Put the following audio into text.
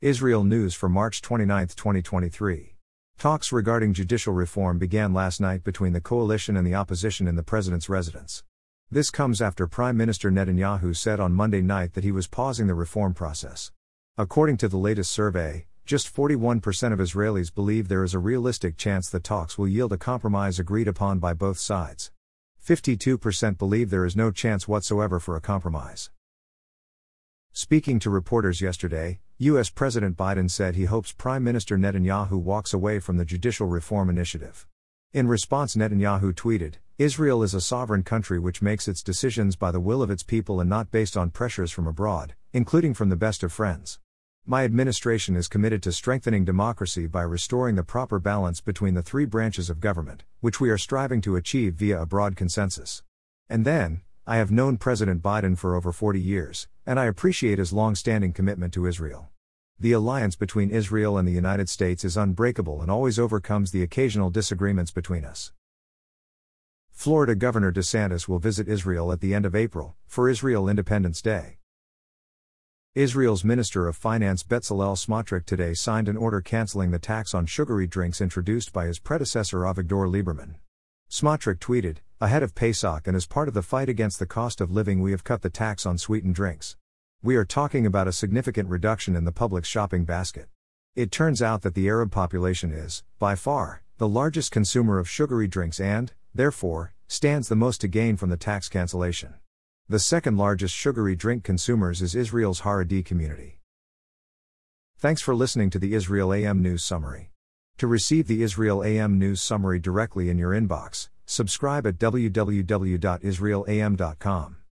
Israel News for March 29, 2023. Talks regarding judicial reform began last night between the coalition and the opposition in the president's residence. This comes after Prime Minister Netanyahu said on Monday night that he was pausing the reform process. According to the latest survey, just 41% of Israelis believe there is a realistic chance the talks will yield a compromise agreed upon by both sides. 52% believe there is no chance whatsoever for a compromise. Speaking to reporters yesterday, U.S. President Biden said he hopes Prime Minister Netanyahu walks away from the judicial reform initiative. In response, Netanyahu tweeted Israel is a sovereign country which makes its decisions by the will of its people and not based on pressures from abroad, including from the best of friends. My administration is committed to strengthening democracy by restoring the proper balance between the three branches of government, which we are striving to achieve via a broad consensus. And then, I have known President Biden for over 40 years, and I appreciate his long standing commitment to Israel. The alliance between Israel and the United States is unbreakable and always overcomes the occasional disagreements between us. Florida Governor DeSantis will visit Israel at the end of April, for Israel Independence Day. Israel's Minister of Finance Bezalel Smotrich today signed an order canceling the tax on sugary drinks introduced by his predecessor Avigdor Lieberman. Smotrich tweeted, Ahead of Pesach and as part of the fight against the cost of living, we have cut the tax on sweetened drinks. We are talking about a significant reduction in the public's shopping basket. It turns out that the Arab population is, by far, the largest consumer of sugary drinks and, therefore, stands the most to gain from the tax cancellation. The second largest sugary drink consumers is Israel's Haredi community. Thanks for listening to the Israel AM News Summary. To receive the Israel AM News Summary directly in your inbox, subscribe at www.israelam.com.